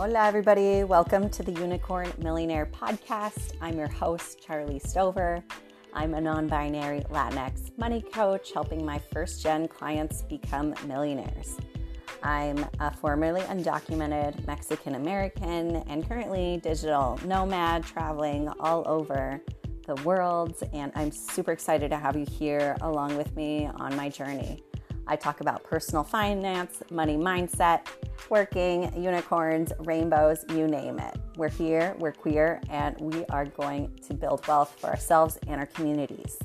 Hola, everybody. Welcome to the Unicorn Millionaire Podcast. I'm your host, Charly Stover. I'm a non binary Latinx money coach helping my first gen clients become millionaires. I'm a formerly undocumented Mexican American and currently digital nomad traveling all over the world. And I'm super excited to have you here along with me on my journey. I talk about personal finance, money mindset, working, unicorns, rainbows, you name it. We're here, we're queer, and we are going to build wealth for ourselves and our communities.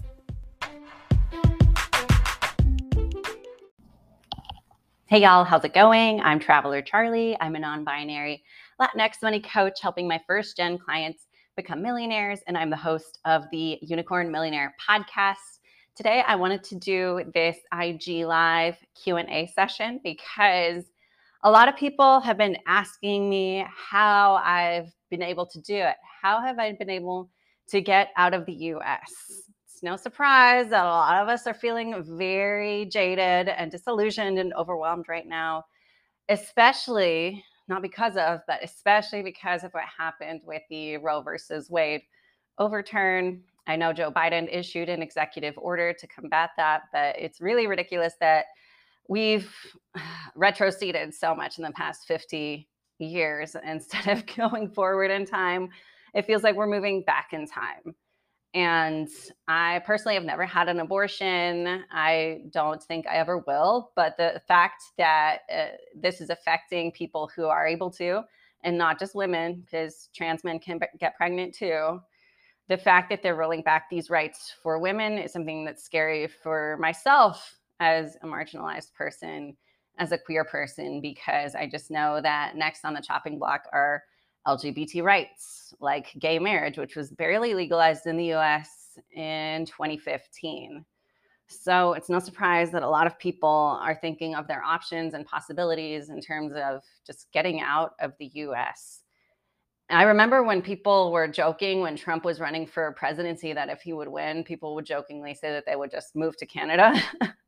Hey y'all, how's it going? I'm Traveler Charly. I'm a non binary Latinx money coach helping my first gen clients become millionaires, and I'm the host of the Unicorn Millionaire podcast Today I wanted to do this IG live Q&A session because a lot of people have been asking me how I've been able to do it. How have I been able to get out of the US? It's no surprise that a lot of us are feeling very jaded and disillusioned and overwhelmed right now, especially not because of, but especially because of what happened with the Roe versus Wade overturn I know Joe Biden issued an executive order to combat that, but it's really ridiculous that we've retroceded so much in the past 50 years instead of going forward in time. It feels like we're moving back in time. And I personally have never had an abortion. I don't think I ever will. But the fact that uh, this is affecting people who are able to, and not just women, because trans men can get pregnant too, the fact that they're rolling back these rights for women is something that's scary for myself as a marginalized person, as a queer person, because I just know that next on the chopping block are LGBT rights, like gay marriage, which was barely legalized in the US in 2015. So it's no surprise that a lot of people are thinking of their options and possibilities in terms of just getting out of the US. I remember when people were joking when Trump was running for presidency that if he would win, people would jokingly say that they would just move to Canada.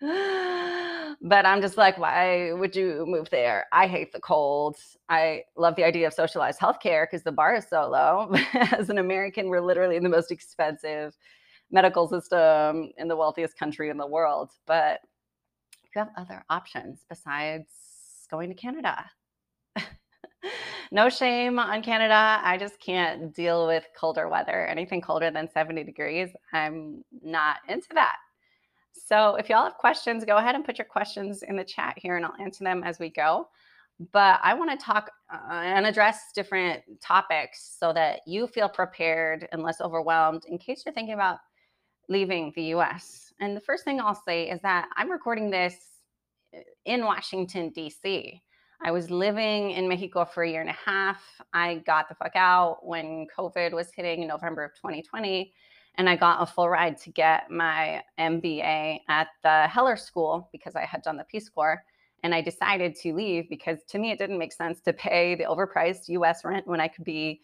but I'm just like, why would you move there? I hate the cold. I love the idea of socialized healthcare because the bar is so low. As an American, we're literally in the most expensive medical system in the wealthiest country in the world. But you have other options besides going to Canada no shame on Canada. I just can't deal with colder weather. Anything colder than 70 degrees, I'm not into that. So if y'all have questions, go ahead and put your questions in the chat here and I'll answer them as we go. But I want to talk uh, and address different topics so that you feel prepared and less overwhelmed in case you're thinking about leaving the US. And the first thing I'll say is that I'm recording this uh, in Washington, D.C. I was living in Mexico for a year and a half. I got the fuck out when COVID was hitting in November of 2020. And I got a full ride to get my MBA at the Heller School because I had done the Peace Corps. And I decided to leave because to me, it didn't make sense to pay the overpriced US rent when I could be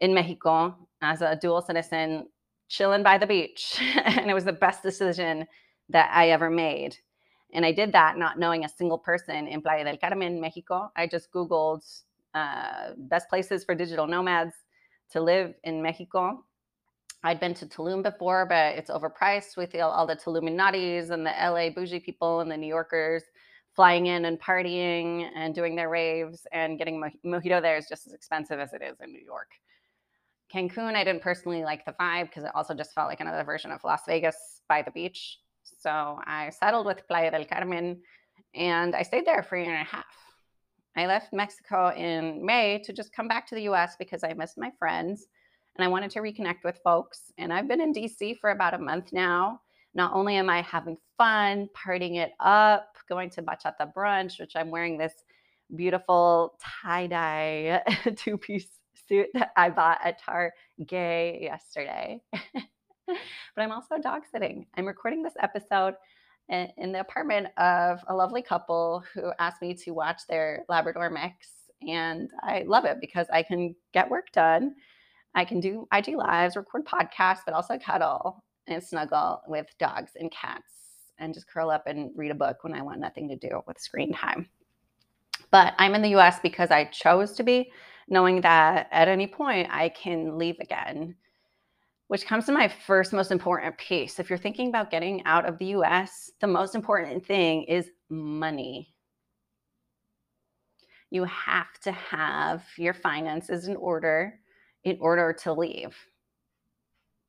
in Mexico as a dual citizen, chilling by the beach. and it was the best decision that I ever made. And I did that not knowing a single person in Playa del Carmen, Mexico. I just Googled uh, best places for digital nomads to live in Mexico. I'd been to Tulum before, but it's overpriced with all, all the Tuluminatis and the LA bougie people and the New Yorkers flying in and partying and doing their raves and getting mo- mojito there is just as expensive as it is in New York. Cancun, I didn't personally like the vibe because it also just felt like another version of Las Vegas by the beach. So I settled with Playa del Carmen and I stayed there for a year and a half. I left Mexico in May to just come back to the US because I missed my friends and I wanted to reconnect with folks. And I've been in DC for about a month now. Not only am I having fun, partying it up, going to bachata brunch, which I'm wearing this beautiful tie dye two piece suit that I bought at Target yesterday. but I'm also dog sitting. I'm recording this episode in, the apartment of a lovely couple who asked me to watch their Labrador mix. And I love it because I can get work done. I can do IG lives, record podcasts, but also cuddle and snuggle with dogs and cats and just curl up and read a book when I want nothing to do with screen time. But I'm in the US because I chose to be, knowing that at any point I can leave again. Which comes to my first most important piece. If you're thinking about getting out of the US, the most important thing is money. You have to have your finances in order in order to leave.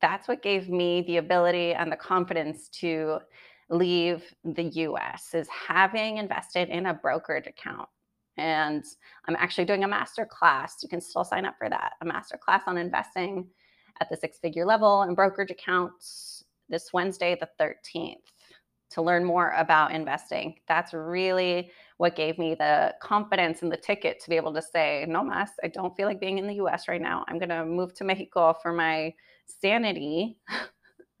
That's what gave me the ability and the confidence to leave the US is having invested in a brokerage account. And I'm actually doing a master class. You can still sign up for that. A master class on investing at the six figure level and brokerage accounts this Wednesday, the 13th, to learn more about investing. That's really what gave me the confidence and the ticket to be able to say, no mas, I don't feel like being in the US right now. I'm going to move to Mexico for my sanity.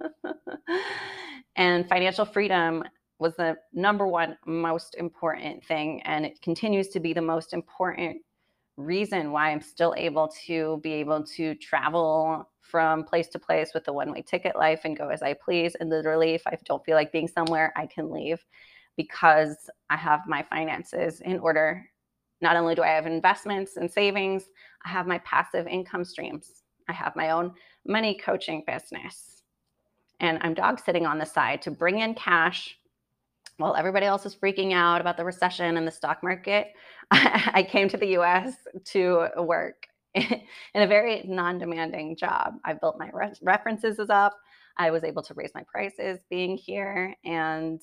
and financial freedom was the number one most important thing. And it continues to be the most important reason why I'm still able to be able to travel from place to place with the one way ticket life and go as I please. And literally, if I don't feel like being somewhere, I can leave because I have my finances in order. Not only do I have investments and savings, I have my passive income streams. I have my own money coaching business. And I'm dog sitting on the side to bring in cash while everybody else is freaking out about the recession and the stock market. I came to the US to work in a very non demanding job. I built my re- references up. I was able to raise my prices being here, and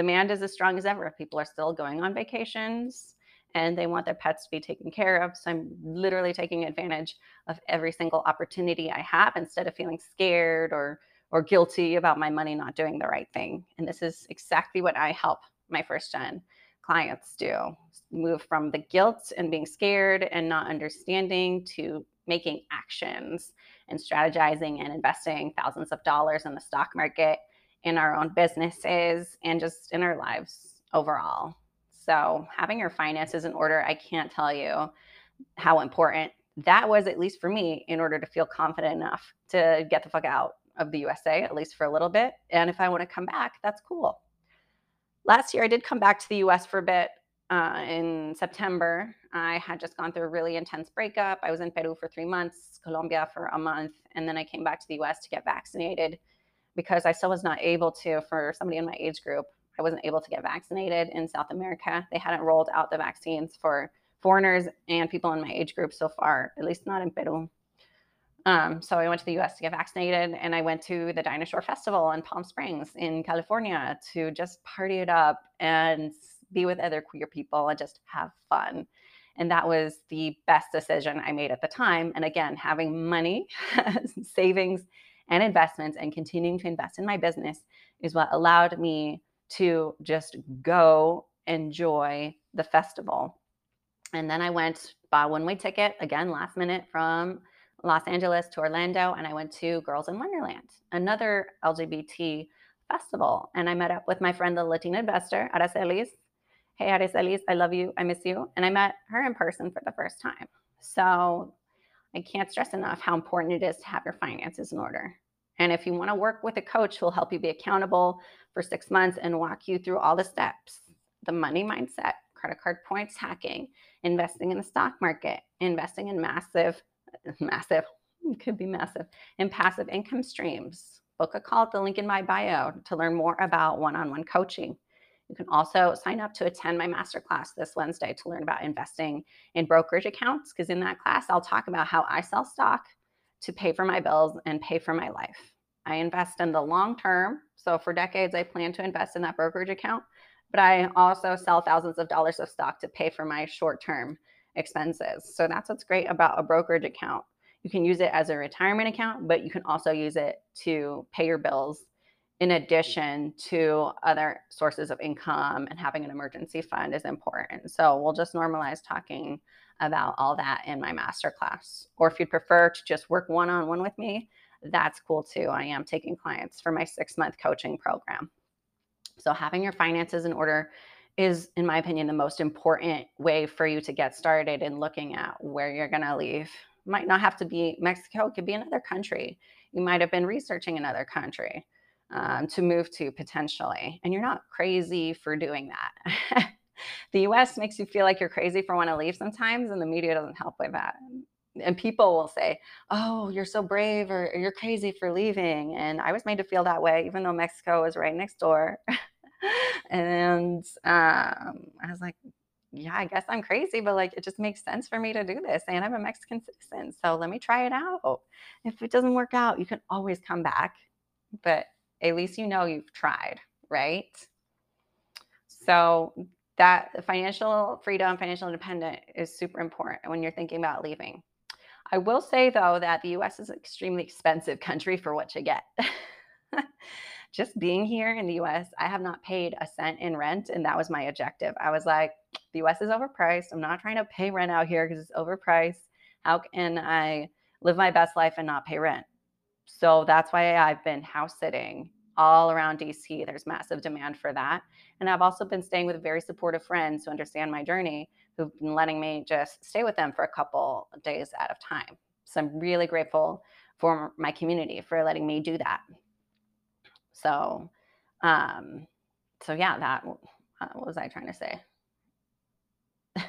demand is as strong as ever. People are still going on vacations and they want their pets to be taken care of. So I'm literally taking advantage of every single opportunity I have instead of feeling scared or or guilty about my money not doing the right thing. And this is exactly what I help my first gen clients do. Move from the guilt and being scared and not understanding to making actions and strategizing and investing thousands of dollars in the stock market in our own businesses and just in our lives overall. So, having your finances in order, I can't tell you how important that was, at least for me, in order to feel confident enough to get the fuck out of the USA, at least for a little bit. And if I want to come back, that's cool. Last year, I did come back to the US for a bit uh, in September. I had just gone through a really intense breakup. I was in Peru for three months, Colombia for a month, and then I came back to the US to get vaccinated because I still was not able to, for somebody in my age group, I wasn't able to get vaccinated in South America. They hadn't rolled out the vaccines for foreigners and people in my age group so far, at least not in Peru. Um, so I went to the US to get vaccinated and I went to the Dinah Shore Festival in Palm Springs in California to just party it up and be with other queer people and just have fun. And that was the best decision I made at the time. And again, having money, savings, and investments and continuing to invest in my business is what allowed me to just go enjoy the festival. And then I went, bought one way ticket again last minute from Los Angeles to Orlando, and I went to Girls in Wonderland, another LGBT festival. And I met up with my friend, the Latina investor, Aracelis. Hey, Aracelis, I love you. I miss you. And I met her in person for the first time. So I can't stress enough how important it is to have your finances in order. And if you want to work with a coach who will help you be accountable for six months and walk you through all the steps the money mindset, credit card points hacking, investing in the stock market, investing in massive, massive, could be massive, in passive income streams. Book a call at the link in my bio to learn more about one on one coaching. You can also sign up to attend my masterclass this Wednesday to learn about investing in brokerage accounts, because in that class, I'll talk about how I sell stock to pay for my bills and pay for my life. I invest in the long term. So for decades, I plan to invest in that brokerage account, but I also sell thousands of dollars of stock to pay for my short term expenses. So that's what's great about a brokerage account. You can use it as a retirement account, but you can also use it to pay your bills in addition to other sources of income and having an emergency fund is important. So we'll just normalize talking about all that in my masterclass. Or if you'd prefer to just work one on one with me, that's cool too. I am taking clients for my six month coaching program. So, having your finances in order is, in my opinion, the most important way for you to get started in looking at where you're going to leave. Might not have to be Mexico, it could be another country. You might have been researching another country um, to move to potentially, and you're not crazy for doing that. the US makes you feel like you're crazy for wanting to leave sometimes, and the media doesn't help with that. And people will say, Oh, you're so brave, or, you're crazy for leaving. And I was made to feel that way, even though Mexico was right next door. and um, I was like, yeah, I guess I'm crazy, but like it just makes sense for me to do this. And I'm a Mexican citizen. So let me try it out. If it doesn't work out, you can always come back. But at least you know you've tried, right? So that financial freedom, financial independence is super important when you're thinking about leaving. I will say though that the US is an extremely expensive country for what you get. Just being here in the US, I have not paid a cent in rent, and that was my objective. I was like, the US is overpriced. I'm not trying to pay rent out here because it's overpriced. How can I live my best life and not pay rent? So that's why I've been house sitting all around DC. There's massive demand for that. And I've also been staying with very supportive friends who understand my journey, who've been letting me just stay with them for a couple days at a time. So I'm really grateful for my community for letting me do that. So, um, so yeah, that uh, what was I trying to say?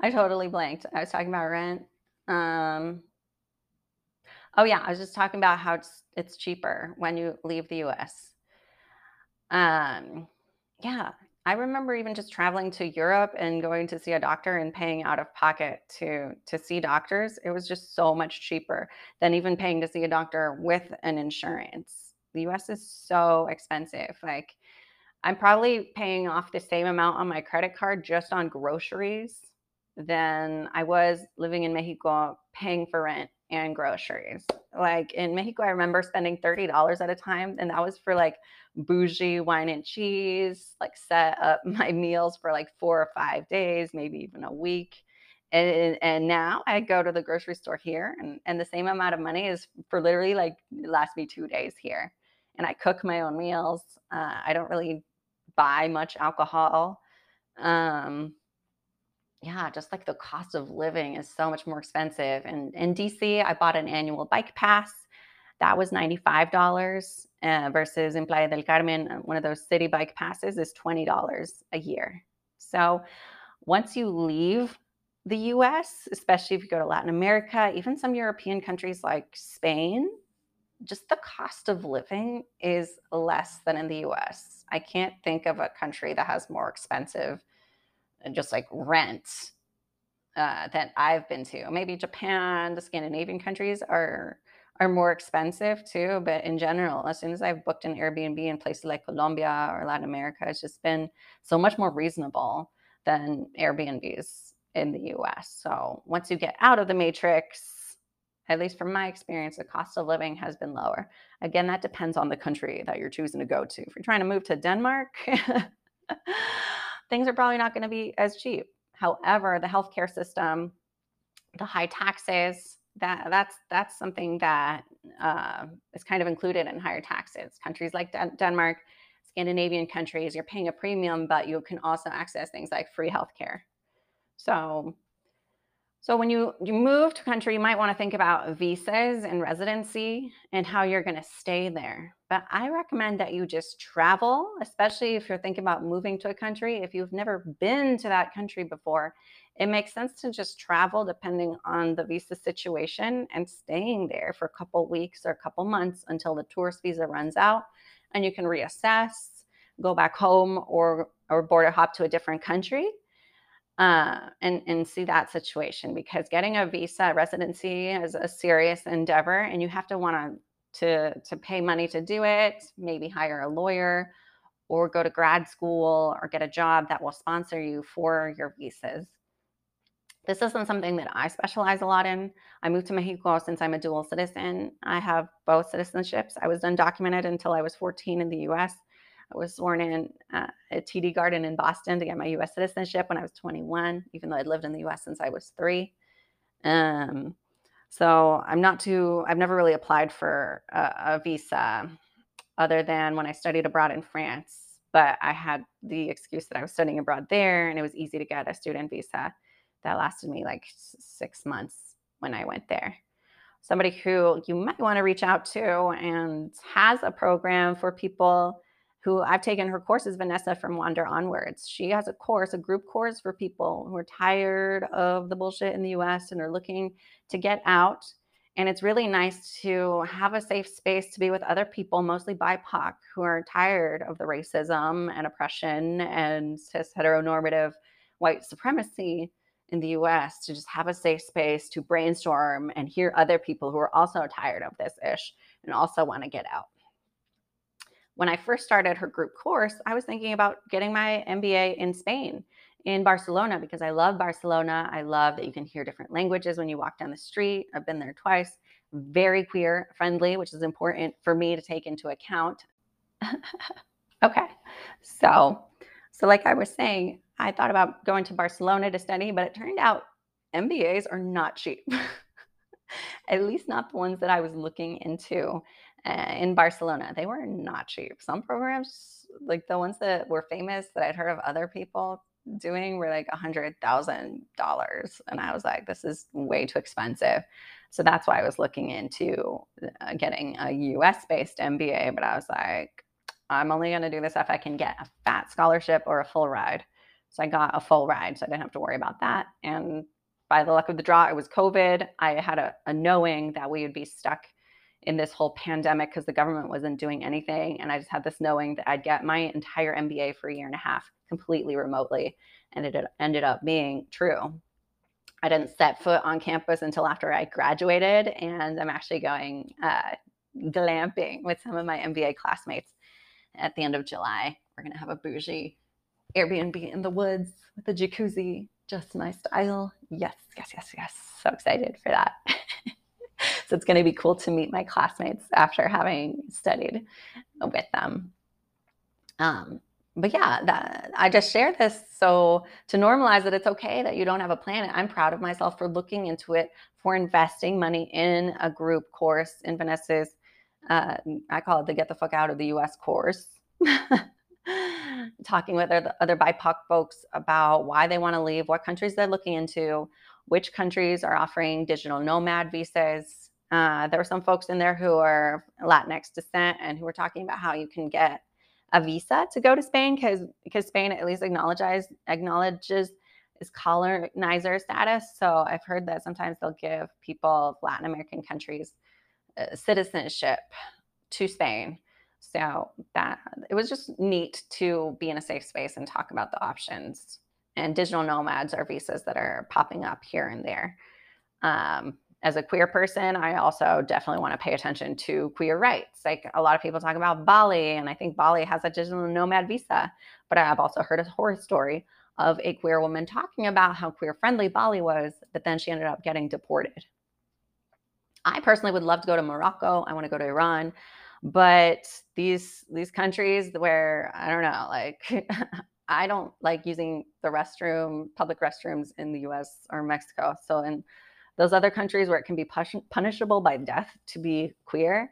I totally blanked. I was talking about rent. Um, oh yeah, I was just talking about how it's it's cheaper when you leave the U.S. Um, yeah, I remember even just traveling to Europe and going to see a doctor and paying out of pocket to to see doctors. It was just so much cheaper than even paying to see a doctor with an insurance. The US is so expensive. Like I'm probably paying off the same amount on my credit card just on groceries than I was living in Mexico paying for rent and groceries. Like in Mexico, I remember spending $30 at a time, and that was for like bougie wine and cheese, like set up my meals for like four or five days, maybe even a week. And, and now I go to the grocery store here, and, and the same amount of money is for literally like last me two days here. And I cook my own meals. Uh, I don't really buy much alcohol. Um, yeah, just like the cost of living is so much more expensive. And in DC, I bought an annual bike pass. That was $95 uh, versus in Playa del Carmen, uh, one of those city bike passes is $20 a year. So once you leave the US, especially if you go to Latin America, even some European countries like Spain, just the cost of living is less than in the US. I can't think of a country that has more expensive just like rent uh, that I've been to. Maybe Japan, the Scandinavian countries are are more expensive too, but in general, as soon as I've booked an Airbnb in places like Colombia or Latin America, it's just been so much more reasonable than Airbnbs in the US. So once you get out of the matrix, at least from my experience, the cost of living has been lower. Again, that depends on the country that you're choosing to go to. If you're trying to move to Denmark, things are probably not going to be as cheap. However, the healthcare system, the high taxes, that that's that's something that uh, is kind of included in higher taxes. Countries like Den- Denmark, Scandinavian countries, you're paying a premium, but you can also access things like free healthcare. So so when you, you move to country, you might want to think about visas and residency and how you're going to stay there. But I recommend that you just travel, especially if you're thinking about moving to a country. If you've never been to that country before, it makes sense to just travel depending on the visa situation and staying there for a couple weeks or a couple months until the tourist visa runs out and you can reassess, go back home or or border hop to a different country uh, and and see that situation because getting a visa residency is a serious endeavor, and you have to want to to pay money to do it. Maybe hire a lawyer, or go to grad school, or get a job that will sponsor you for your visas. This isn't something that I specialize a lot in. I moved to Mexico since I'm a dual citizen. I have both citizenships. I was undocumented until I was 14 in the US I was sworn in uh, at TD Garden in Boston to get my U.S. citizenship when I was 21, even though I'd lived in the U.S. since I was three. Um, so I'm not too. I've never really applied for a, a visa, other than when I studied abroad in France. But I had the excuse that I was studying abroad there, and it was easy to get a student visa that lasted me like six months when I went there somebody who you might want to reach out to and has a program for people who I've taken her courses, Vanessa from Wander Onwards. She has a course, a group course for people who are tired of the bullshit in the US and are looking to get out. And it's really nice to have a safe space to be with other people, mostly BIPOC, who are tired of the racism and oppression and cis heteronormative white supremacy in the US, to just have a safe space to brainstorm and hear other people who are also tired of this ish and also want to get out when I first started her group course, I was thinking about getting my MBA in Spain, in Barcelona, because I love Barcelona. I love that you can hear different languages when you walk down the street. I've been there twice. Very queer friendly, which is important for me to take into account. okay. So, so like I was saying, I thought about going to Barcelona to study, but it turned out MBAs are not cheap. At least not the ones that I was looking into. Eh, in Barcelona. They were not cheap. Some programs, like the ones that were famous that I'd heard of other people doing, were like a hundred thousand dollars, and I was like, this is way too expensive. So that's why I was looking into uh, getting a U.S. based MBA. But I was like, I'm only going to do this if I can get a fat scholarship or a full ride. So I got a full ride, so I didn't have to worry about that. And by the luck of the draw, it was COVID. I had a, a knowing that we would be stuck in this whole pandemic because the government wasn't doing anything. And I just had this knowing that I'd get my entire MBA for a year and a half completely remotely. And it ended up being true. I didn't set foot on campus until after I graduated, and I'm actually going uh, glamping with some of my MBA classmates at the end of July. We're going to have a bougie Airbnb in the woods with a jacuzzi, just my style. Yes, yes, yes, yes. So excited for that. so it's going to be cool to meet my classmates after having studied with them. Um, but yeah, that I just share this so to normalize that it's okay that you don't have a plan. I'm proud of myself for looking into it, for investing money in a group course in Vanessa's. Uh, I call it the "Get the Fuck Out of the U.S." course. Talking with other, other BIPOC folks about why they want to leave, what countries they're looking into, which countries are offering digital nomad visas, uh, there were some folks in there who are Latinx descent and who were talking about how you can get a visa to go to Spain because because Spain at least acknowledges acknowledges its colonizer status. So I've heard that sometimes they'll give people of Latin American countries uh, citizenship to Spain. So that it was just neat to be in a safe space and talk about the options. And digital nomads are visas that are popping up here and there. Um, as a queer person, I also definitely want to pay attention to queer rights. Like a lot of people talk about Bali, and I think Bali has a digital nomad visa. But I've also heard a horror story of a queer woman talking about how queer friendly Bali was, but then she ended up getting deported. I personally would love to go to Morocco. I want to go to Iran, but these these countries where I don't know, like I don't like using the restroom, public restrooms in the U.S. or Mexico. So in those other countries where it can be punishable by death to be queer,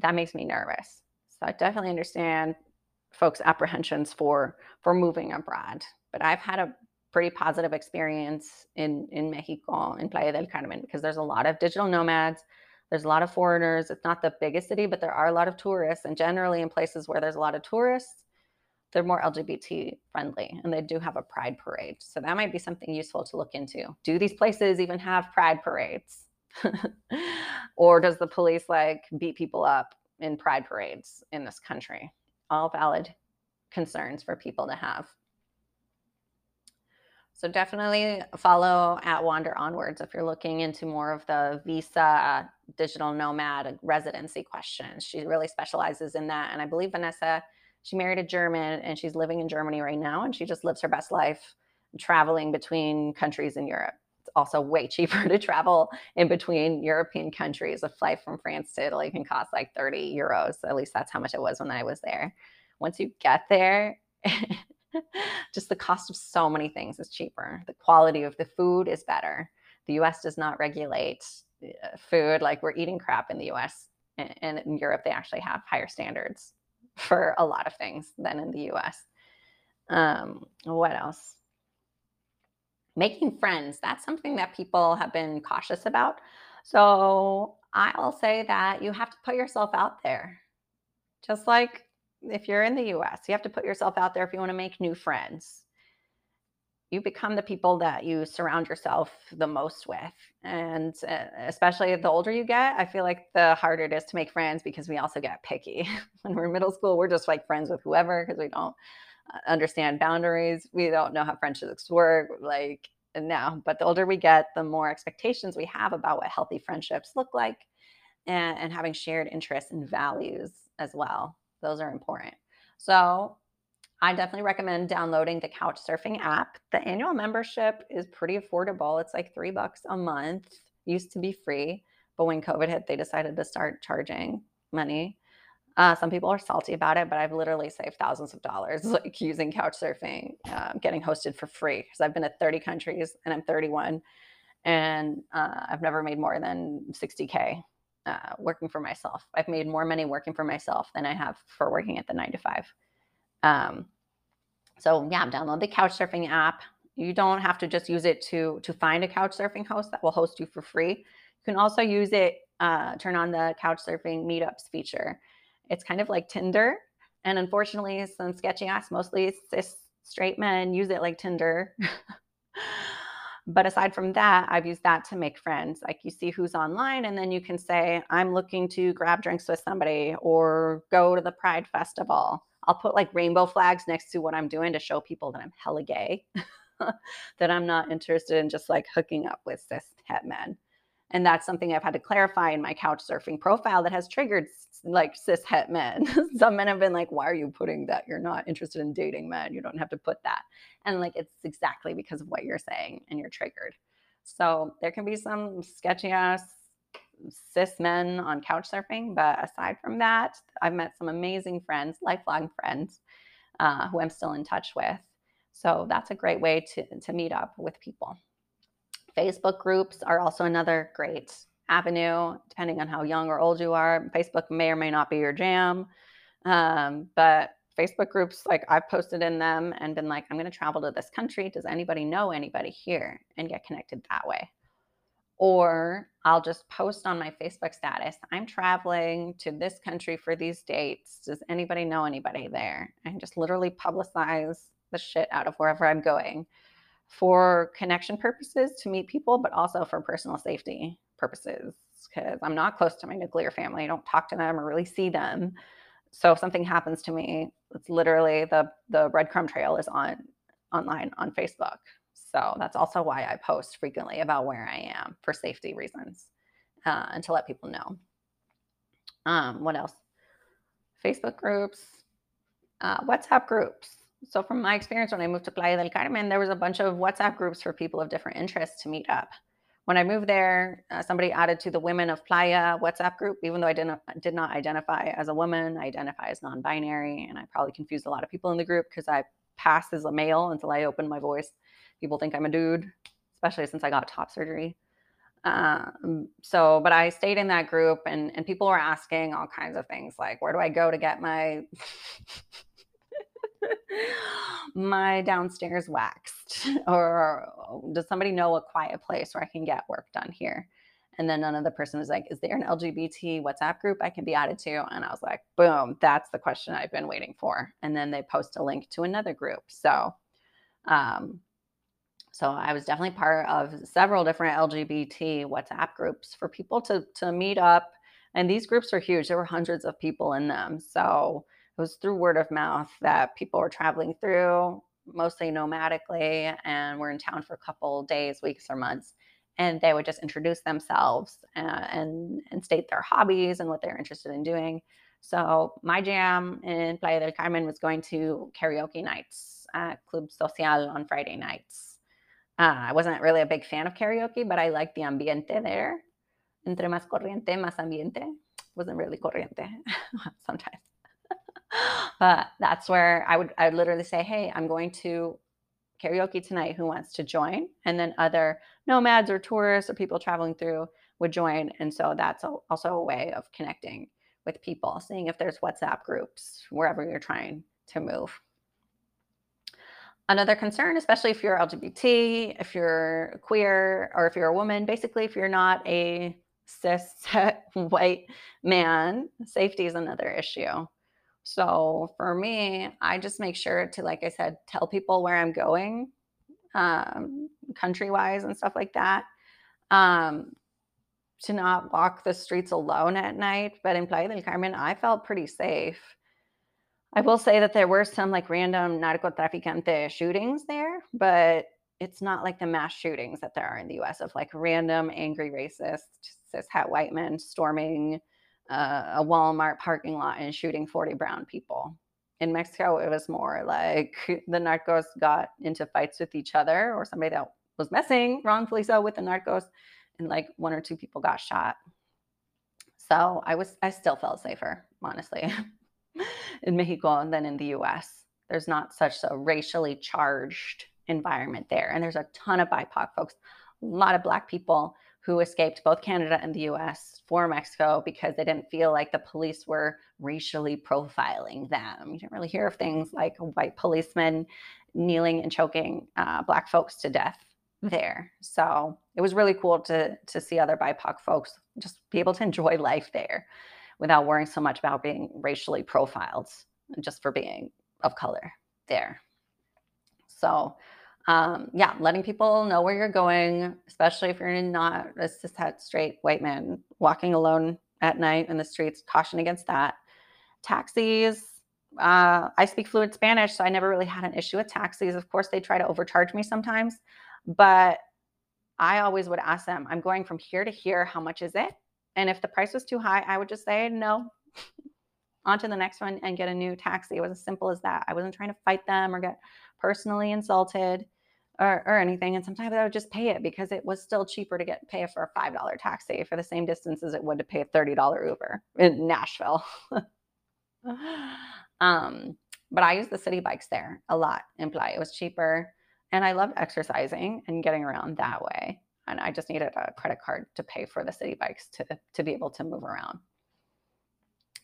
that makes me nervous. So I definitely understand folks' apprehensions for for moving abroad. But I've had a pretty positive experience in in Mexico in Playa del Carmen because there's a lot of digital nomads. There's a lot of foreigners. It's not the biggest city, but there are a lot of tourists. And generally, in places where there's a lot of tourists, they're more LGBT friendly and they do have a pride parade. So that might be something useful to look into. Do these places even have pride parades? or does the police like beat people up in pride parades in this country? All valid concerns for people to have. So definitely follow at Wander Onwards if you're looking into more of the visa digital nomad residency questions. She really specializes in that. And I believe Vanessa she married a German and she's living in Germany right now and she just lives her best life traveling between countries in Europe. It's also way cheaper to travel in between European countries. A flight from France to Italy can cost like 30 euros. At least that's how much it was when I was there. Once you get there, just the cost of so many things is cheaper. The quality of the food is better. The US does not regulate uh, food like we're eating crap in the US. And in Europe, they actually have higher standards for a lot of things than in the US. Um, what else? Making friends. That's something that people have been cautious about. So I'll say that you have to put yourself out there. Just like if you're in the US, you have to put yourself out there if you want to make new friends. You become the people that you surround yourself the most with. And uh, especially the older you get, I feel like the harder it is to make friends because we also get picky. when we're in middle school, we're just like friends with whoever because we don't uh, understand boundaries. We don't know how friendships work. Like, now, but the older we get, the more expectations we have about what healthy friendships look like and, and having shared interests and values as well. Those are important. So I definitely recommend downloading the Couch Surfing app. The annual membership is pretty affordable. It's like three bucks a month. Used to be free, but when COVID hit, they decided to start charging money. Uh, some people are salty about it, but I've literally saved thousands of dollars like using couch surfing, uh, getting hosted for free because I've been to 30 countries and I'm 31, and uh, I've never made more than 60k uh, working for myself. I've made more money working for myself than I have for working at the nine to five. Um, so yeah, download the couch surfing app. You don't have to just use it to to find a couch surfing host that will host you for free. You can also use it. Uh, turn on the couch surfing meetups feature it's kind of like Tinder. And unfortunately, some sketchy ass, mostly cis straight men use it like Tinder. but aside from that, I've used that to make friends. Like you see who's online, and then you can say, I'm looking to grab drinks with somebody or go to the Pride Festival. I'll put like rainbow flags next to what I'm doing to show people that I'm hella gay, that I'm not interested in just like hooking up with cis het men. And that's something I've had to clarify in my couch surfing profile that has triggered like cis het men. Some men have been like, why are you putting that? You're not interested in dating men. You don't have to put that. And like, it's exactly because of what you're saying and you're triggered. So there can be some sketchy ass cis men on couch surfing. But aside from that, I've met some amazing friends, lifelong friends uh, who I'm still in touch with. So that's a great way to, to meet up with people. Facebook groups are also another great avenue, depending on how young or old you are. Facebook may or may not be your jam. Um, but Facebook groups, like I've posted in them and been like, I'm going to travel to this country. Does anybody know anybody here? And get connected that way. Or I'll just post on my Facebook status, I'm traveling to this country for these dates. Does anybody know anybody there? And just literally publicize the shit out of wherever I'm going for connection purposes to meet people, but also for personal safety purposes because I'm not close to my nuclear family. I don't talk to them or really see them. So if something happens to me, it's literally the the breadcrumb trail is on online on Facebook. So that's also why I post frequently about where I am for safety reasons uh, and to let people know. Um, what else? Facebook groups, uh, WhatsApp groups. So, from my experience when I moved to Playa del Carmen, there was a bunch of WhatsApp groups for people of different interests to meet up. When I moved there, uh, somebody added to the Women of Playa WhatsApp group, even though I didn't did not identify as a woman, I identify as non-binary, and I probably confused a lot of people in the group because I pass as a male until I opened my voice. People think I'm a dude, especially since I got top surgery. Um, so, but I stayed in that group, and and people were asking all kinds of things like, where do I go to get my my downstairs waxed? Or does somebody know a quiet place where i can get work done here? And then another person was like is there an lgbt whatsapp group i can be added to? And i was like boom that's the question i've been waiting for. And then they post a link to another group. So um so i was definitely part of several different lgbt whatsapp groups for people to to meet up and these groups are huge there were hundreds of people in them so it was through word of mouth that people were traveling through, mostly nomadically, and were in town for a couple days, weeks, or months. And they would just introduce themselves and, uh, and, and state their hobbies and what they're interested in doing. So my jam in Playa del Carmen was going to karaoke nights at Club Social on Friday nights. Uh, I wasn't really a big fan of karaoke, but I liked the ambiente there. Entre más corriente, más ambiente. Wasn't really corriente sometimes but that's where I would I would literally say, "Hey, I'm going to karaoke tonight. Who wants to join?" And then other nomads or tourists or people traveling through would join, and so that's also a way of connecting with people, seeing if there's WhatsApp groups wherever you're trying to move. Another concern, especially if you're LGBT, if you're queer, or if you're a woman, basically, if you're not a cis white man, safety is another issue So for me, I just make sure to, like I said, tell people where I'm going, um, country wise and stuff like that. Um, to not walk the streets alone at night. But in Playa del Carmen, I felt pretty safe. I will say that there were some like random narcotraficante shootings there, but it's not like the mass shootings that there are in the US of like random angry racist cis het white men storming uh, a Walmart parking lot and shooting 40 brown people. In Mexico, it was more like the narcos got into fights with each other or somebody that was messing wrongfully so with the narcos and like one or two people got shot. So I was I still felt safer, honestly, in Mexico than in the US. There's not such a racially charged environment there. And there's a ton of BIPOC folks, a lot of black people who escaped both Canada and the US for Mexico because they didn't feel like the police were racially profiling them. You didn't really hear of things like white policemen kneeling and choking uh, black folks to death there. So it was really cool to to see other BIPOC folks just be able to enjoy life there without worrying so much about being racially profiled just for being of color there. So um, yeah, letting people know where you're going, especially if you're not a cishet straight white man walking alone at night in the streets, caution against that. Taxis, uh, I speak fluent Spanish, so I never really had an issue with taxis. Of course, they try to overcharge me sometimes, but I always would ask them, I'm going from here to here, how much is it? And if the price was too high, I would just say no. On to the next one and get a new taxi. It was as simple as that. I wasn't trying to fight them or get personally insulted or, or anything. And sometimes I would just pay it because it was still cheaper to get pay for a five dollar taxi for the same distance as it would to pay a thirty dollar Uber in Nashville. um, but I used the city bikes there a lot in Playa. It was cheaper, and I loved exercising and getting around that way. And I just needed a credit card to pay for the city bikes to to be able to move around.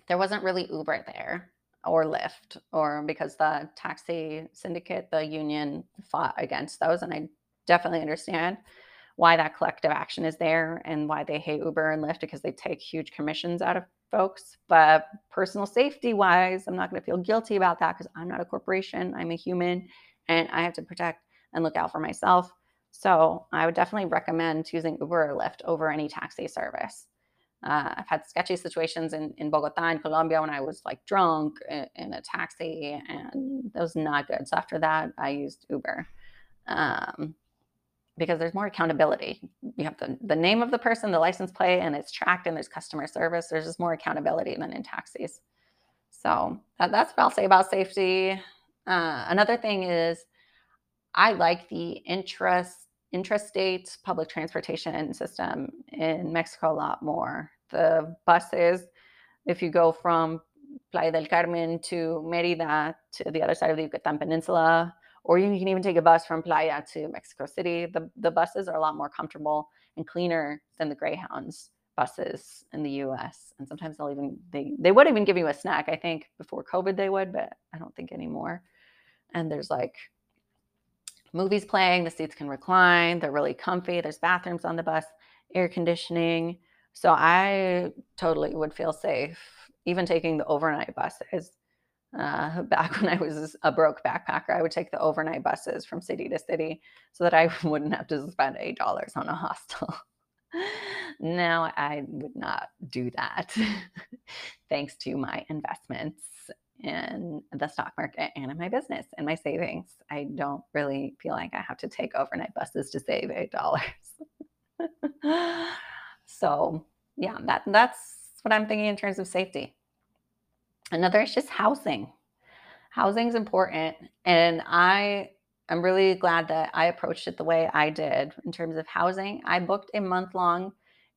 There wasn't really Uber there or Lyft, or because the taxi syndicate, the union fought against those. And I definitely understand why that collective action is there and why they hate Uber and Lyft because they take huge commissions out of folks. But personal safety wise, I'm not going to feel guilty about that because I'm not a corporation. I'm a human and I have to protect and look out for myself. So I would definitely recommend choosing Uber or Lyft over any taxi service. Uh, I've had sketchy situations in, in Bogota in Colombia when I was like drunk in, in, a taxi, and that was not good. So after that, I used Uber um, because there's more accountability. You have the, the name of the person, the license plate, and it's tracked, and there's customer service. There's just more accountability than in taxis. So that, that's what I'll say about safety. Uh, another thing is, I like the interest intrastate public transportation system in Mexico a lot more. The buses, if you go from Playa del Carmen to Merida to the other side of the Yucatan Peninsula, or you can even take a bus from Playa to Mexico City, the, the buses are a lot more comfortable and cleaner than the Greyhounds buses in the US. And sometimes they'll even they they would even give you a snack. I think before COVID they would, but I don't think anymore. And there's like movies playing, the seats can recline, they're really comfy, there's bathrooms on the bus, air conditioning. So I totally would feel safe even taking the overnight buses. Uh, back when I was a broke backpacker, I would take the overnight buses from city to city so that I wouldn't have to spend $8 on a hostel. now I would not do that thanks to my investments in the stock market and in my business and my savings. I don't really feel like I have to take overnight buses to save eight dollars. so yeah, that that's what I'm thinking in terms of safety. Another is just housing. Housing is important, and I am really glad that I approached it the way I did in terms of housing. I booked a month long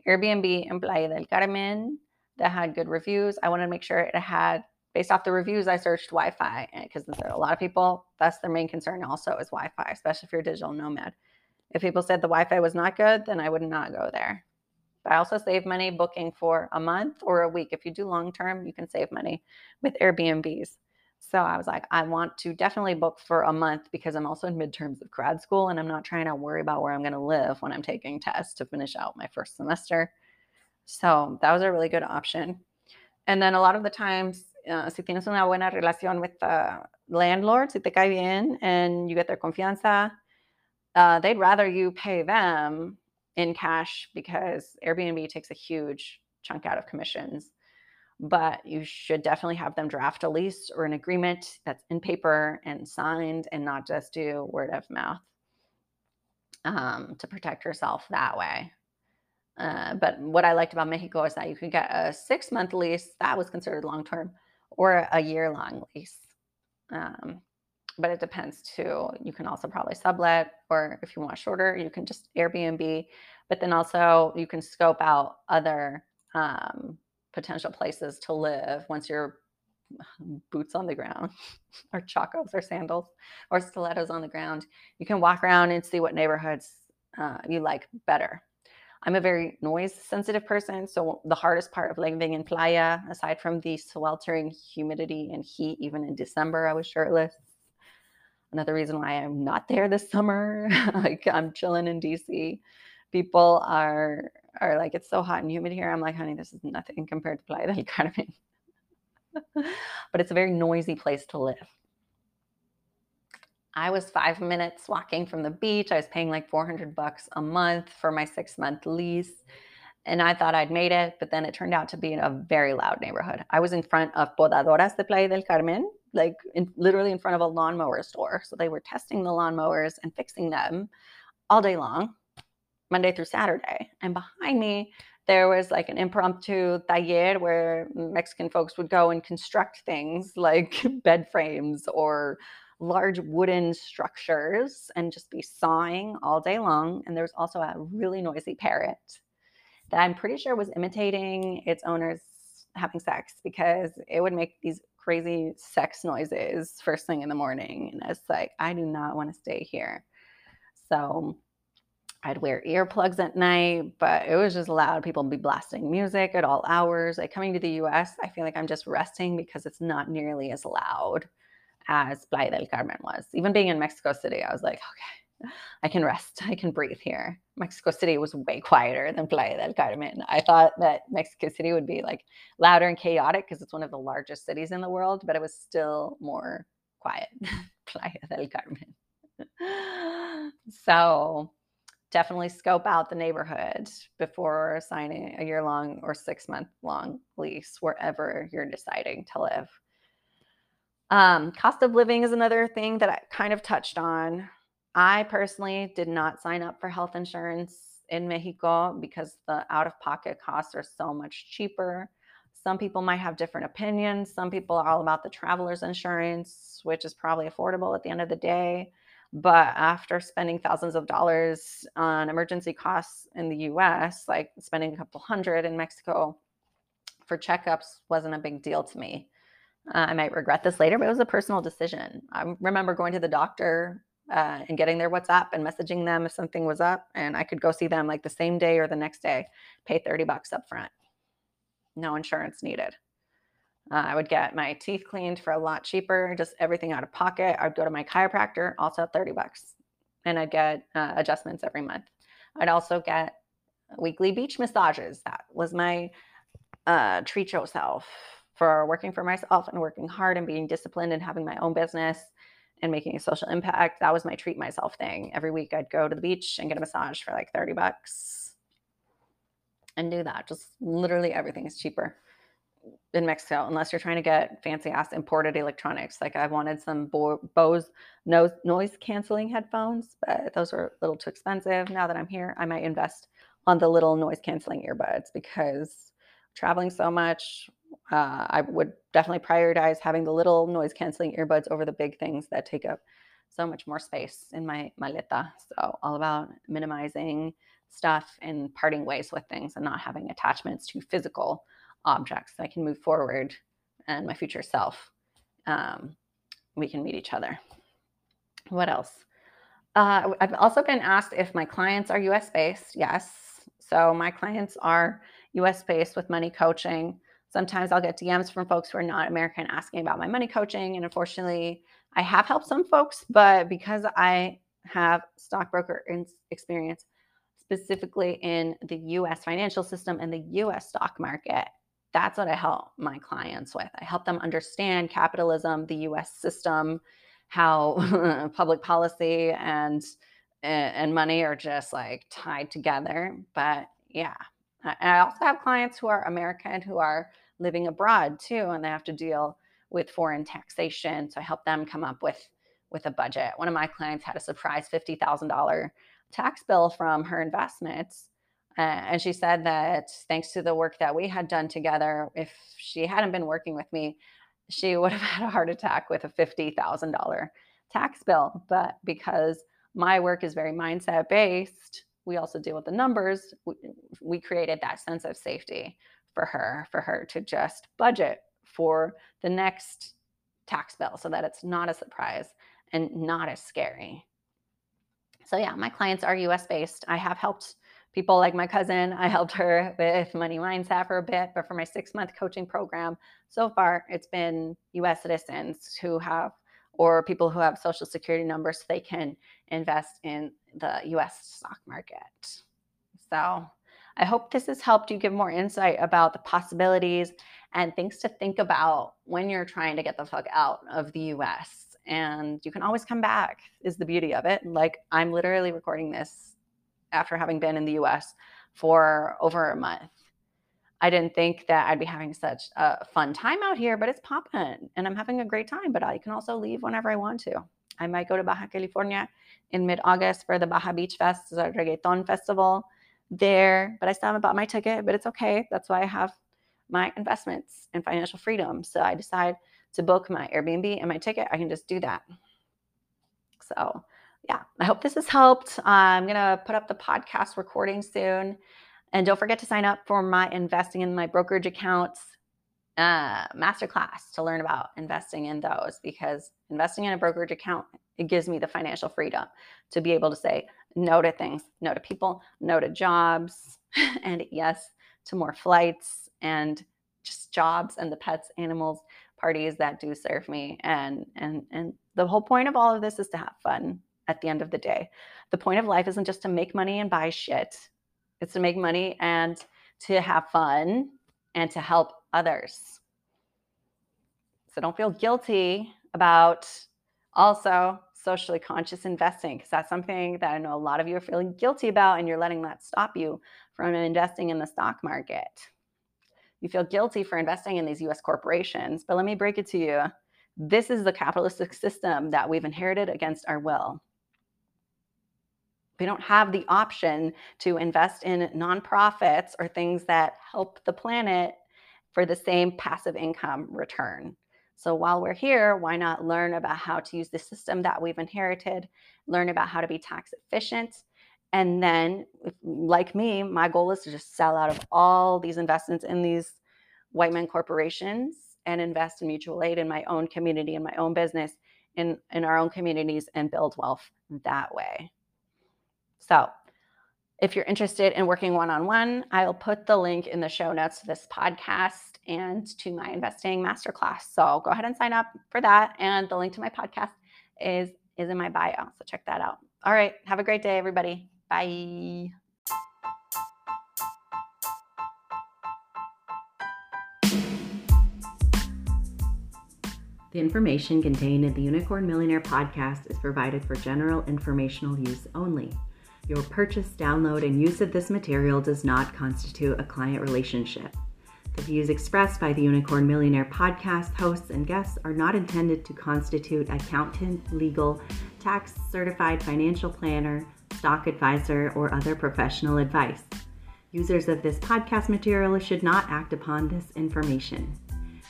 Airbnb in Playa del Carmen that had good reviews. I wanted to make sure it had based off the reviews, I searched Wi Fi because eh, a lot of people, that's their main concern also is Wi Fi, especially if you're a digital nomad. If people said the Wi Fi was not good, then I would not go there. But I also save money booking for a month or a week. If you do long term, you can save money with Airbnbs. So I was like, I want to definitely book for a month because I'm also in midterms of grad school and I'm not trying to worry about where I'm going to live when I'm taking tests to finish out my first semester. So that was a really good option. And then a lot of the times uh, si tienes una buena relación with the landlord, si te cae bien and you get their confianza, uh, they'd rather you pay them in cash because Airbnb takes a huge chunk out of commissions. But you should definitely have them draft a lease or an agreement that's in paper and signed and not just do word of mouth um, to protect yourself that way. Uh, but what I liked about Mexico is that you could get a six month lease that was considered long term or a year long lease. Um, but it depends too. You can also probably sublet, or if you want shorter, you can just Airbnb. But then also you can scope out other um, potential places to live once you're boots on the ground or chacos or sandals or stilettos on the ground. You can walk around and see what neighborhoods uh, you like better. I'm a very noise sensitive person. So the hardest part of living in playa, aside from the sweltering humidity and heat, even in December, I was shirtless. Another reason why I'm not there this summer. like I'm chilling in DC. People are are like, it's so hot and humid here. I'm like, honey, this is nothing compared to Playa del Carmen. but it's a very noisy place to live. I was five minutes walking from the beach. I was paying like 400 bucks a month for my six month lease. And I thought I'd made it, but then it turned out to be in a very loud neighborhood. I was in front of Podadoras de Playa del Carmen, like in, literally in front of a lawnmower store. So they were testing the lawnmowers and fixing them all day long, Monday through Saturday. And behind me, there was like an impromptu taller where Mexican folks would go and construct things like bed frames or large wooden structures and just be sawing all day long. And there was also a really noisy parrot that I'm pretty sure was imitating its owners having sex because it would make these crazy sex noises first thing in the morning. And it's like, I do not want to stay here. So I'd wear earplugs at night, but it was just loud. People would be blasting music at all hours. Like coming to the US, I feel like I'm just resting because it's not nearly as loud as Playa del Carmen was. Even being in Mexico City, I was like, okay, I can rest, I can breathe here. Mexico City was way quieter than Playa del Carmen. I thought that Mexico City would be like louder and chaotic because it's one of the largest cities in the world, but it was still more quiet. Playa del Carmen. so definitely scope out the neighborhood before signing a year long or six month long lease wherever you're deciding to live. Um, cost of living is another thing that I kind of touched on. I personally did not sign up for health insurance in Mexico because the out of pocket costs are so much cheaper. Some people might have different opinions. Some people are all about the traveler's insurance, which is probably affordable at the end of the day. But after spending thousands of dollars on emergency costs in the US, like spending a couple hundred in Mexico for checkups wasn't a big deal to me. Uh, I might regret this later, but it was a personal decision. I remember going to the doctor uh, and getting their WhatsApp and messaging them if something was up, and I could go see them like the same day or the next day, pay 30 bucks up front. No insurance needed. Uh, I would get my teeth cleaned for a lot cheaper, just everything out of pocket. I'd go to my chiropractor, also 30 bucks, and I'd get uh, adjustments every month. I'd also get weekly beach massages. That was my uh, treat yourself for working for myself and working hard and being disciplined and having my own business and making a social impact. That was my treat myself thing. Every week I'd go to the beach and get a massage for like 30 bucks and do that. Just literally everything is cheaper in Mexico unless you're trying to get fancy ass imported electronics. Like I wanted some Bo- Bose noise noise canceling headphones, but those were a little too expensive. Now that I'm here, I might invest on the little noise canceling earbuds because traveling so much, uh, I would definitely prioritize having the little noise canceling earbuds over the big things that take up so much more space in my maleta. So, all about minimizing stuff and parting ways with things and not having attachments to physical objects. So I can move forward and my future self, um, we can meet each other. What else? Uh, I've also been asked if my clients are US based. Yes. So, my clients are US based with money coaching. Sometimes I'll get DMs from folks who are not American asking about my money coaching. And unfortunately, I have helped some folks, but because I have stockbroker experience specifically in the US financial system and the US stock market, That's what I help my clients with. I help them understand capitalism, the US system, how public policy and eh, and money are just like tied together. But yeah, I also have clients who are American who are living abroad too, and they have to deal with foreign taxation. So I help them come up with with a budget. One of my clients had a surprise fifty thousand dollar tax bill from her investments. Uh, and she said that thanks to the work that we had done together, if she hadn't been working with me, she would have had a heart attack with a $50,000 tax bill. But because my work is very mindset based, we also deal with the numbers. We, we created that sense of safety for her, for her to just budget for the next tax bill so that it's not a surprise and not as scary. So, yeah, my clients are US based. I have helped people like my cousin. I helped her with money mindset for a bit, but for my six month coaching program, so far it's been US citizens who have, or people who have social security numbers so they can invest in the US stock market. So, I hope this has helped you give more insight about the possibilities and things to think about when you're trying to get the fuck out of the US and you can always come back is the beauty of it. Like i'm literally recording this after having been in the us for over a month i didn't think that i'd be having such a fun time out here but it's popping and i'm having a great time but i can also leave whenever i want to i might go to baja california in mid-august for the baja beach fest a reggaeton festival there but i still haven't bought my ticket but it's okay that's why i have my investments and financial freedom so i decide to book my Airbnb and my ticket, I can just do that. So, yeah, I hope this has helped. I'm going to put up the podcast recording soon. And don't forget to sign up for my investing in my brokerage accounts uh, masterclass to learn about investing in those because investing in a brokerage account it gives me the financial freedom to be able to say no to things, no to people, no to jobs, and yes to more flights and just jobs and the pets, animals, parties that do serve me. And and and the whole point of all of this is to have fun at the end of the day. The point of life isn't just to make money and buy shit it's to make money and to have fun and to help others so don't feel guilty about also socially conscious investing because that's something that I know a lot of you are feeling guilty about and you're letting that stop you from investing in the stock market you feel guilty for investing in these US corporations. But let me break it to you this is the capitalistic system that we've inherited against our will. We don't have the option to invest in nonprofits or things that help the planet for the same passive income return. So while we're here, why not learn about how to use the system that we've inherited, learn about how to be tax efficient, and then, like me, my goal is to just sell out of all these investments in these white men corporations and invest in mutual aid in my own community, in my own business, in, in our own communities, and build wealth that way. So, if you're interested in working one on one, I'll put the link in the show notes to this podcast and to my investing masterclass. So go ahead and sign up for that. And the link to my podcast is, is in my bio. So check that out. All right. Have a great day, everybody. Bye. The information contained in the Unicorn Millionaire podcast is provided for general informational use only. Your purchase, download, and use of this material does not constitute a client relationship. The views expressed by the Unicorn Millionaire podcast hosts and guests are not intended to constitute accountant, legal, tax certified financial planner, stock advisor, or other professional advice. Users of this podcast material should not act upon this information.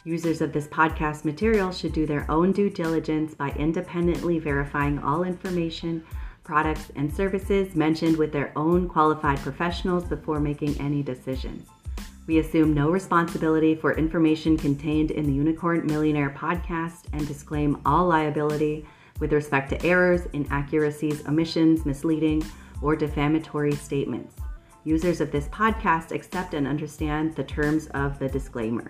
Users of this podcast material should do their own due diligence by independently verifying all information, products, and services mentioned with their own qualified professionals before making any decisions. We assume no responsibility for information contained in the Unicorn Millionaire podcast and disclaim all liability with respect to errors, inaccuracies, omissions, misleading, or defamatory statements. Users of this podcast accept and understand the terms of the disclaimer.